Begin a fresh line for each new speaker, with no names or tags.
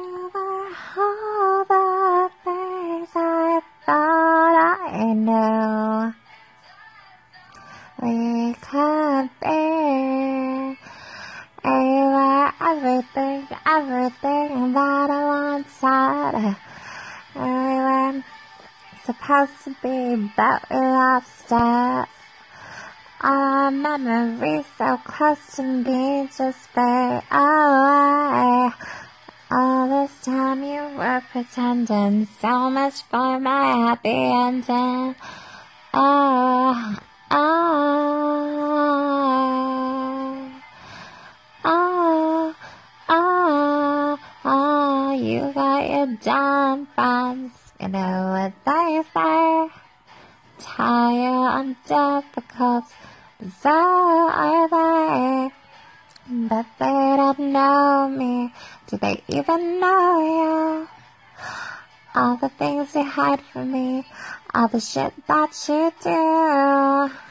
were all the things I thought I knew. We could be. You were everything, everything that I wanted. We were supposed to be, but we lost it. Our memories so close to me just fade away. Time you were pretending so much for my happy ending. Oh, oh, oh, oh, oh, you got your dumb friends. You know what they say. You I'm difficult, so are they. But they don't know me. Do they even know you? All the things you hide from me, all the shit that you do.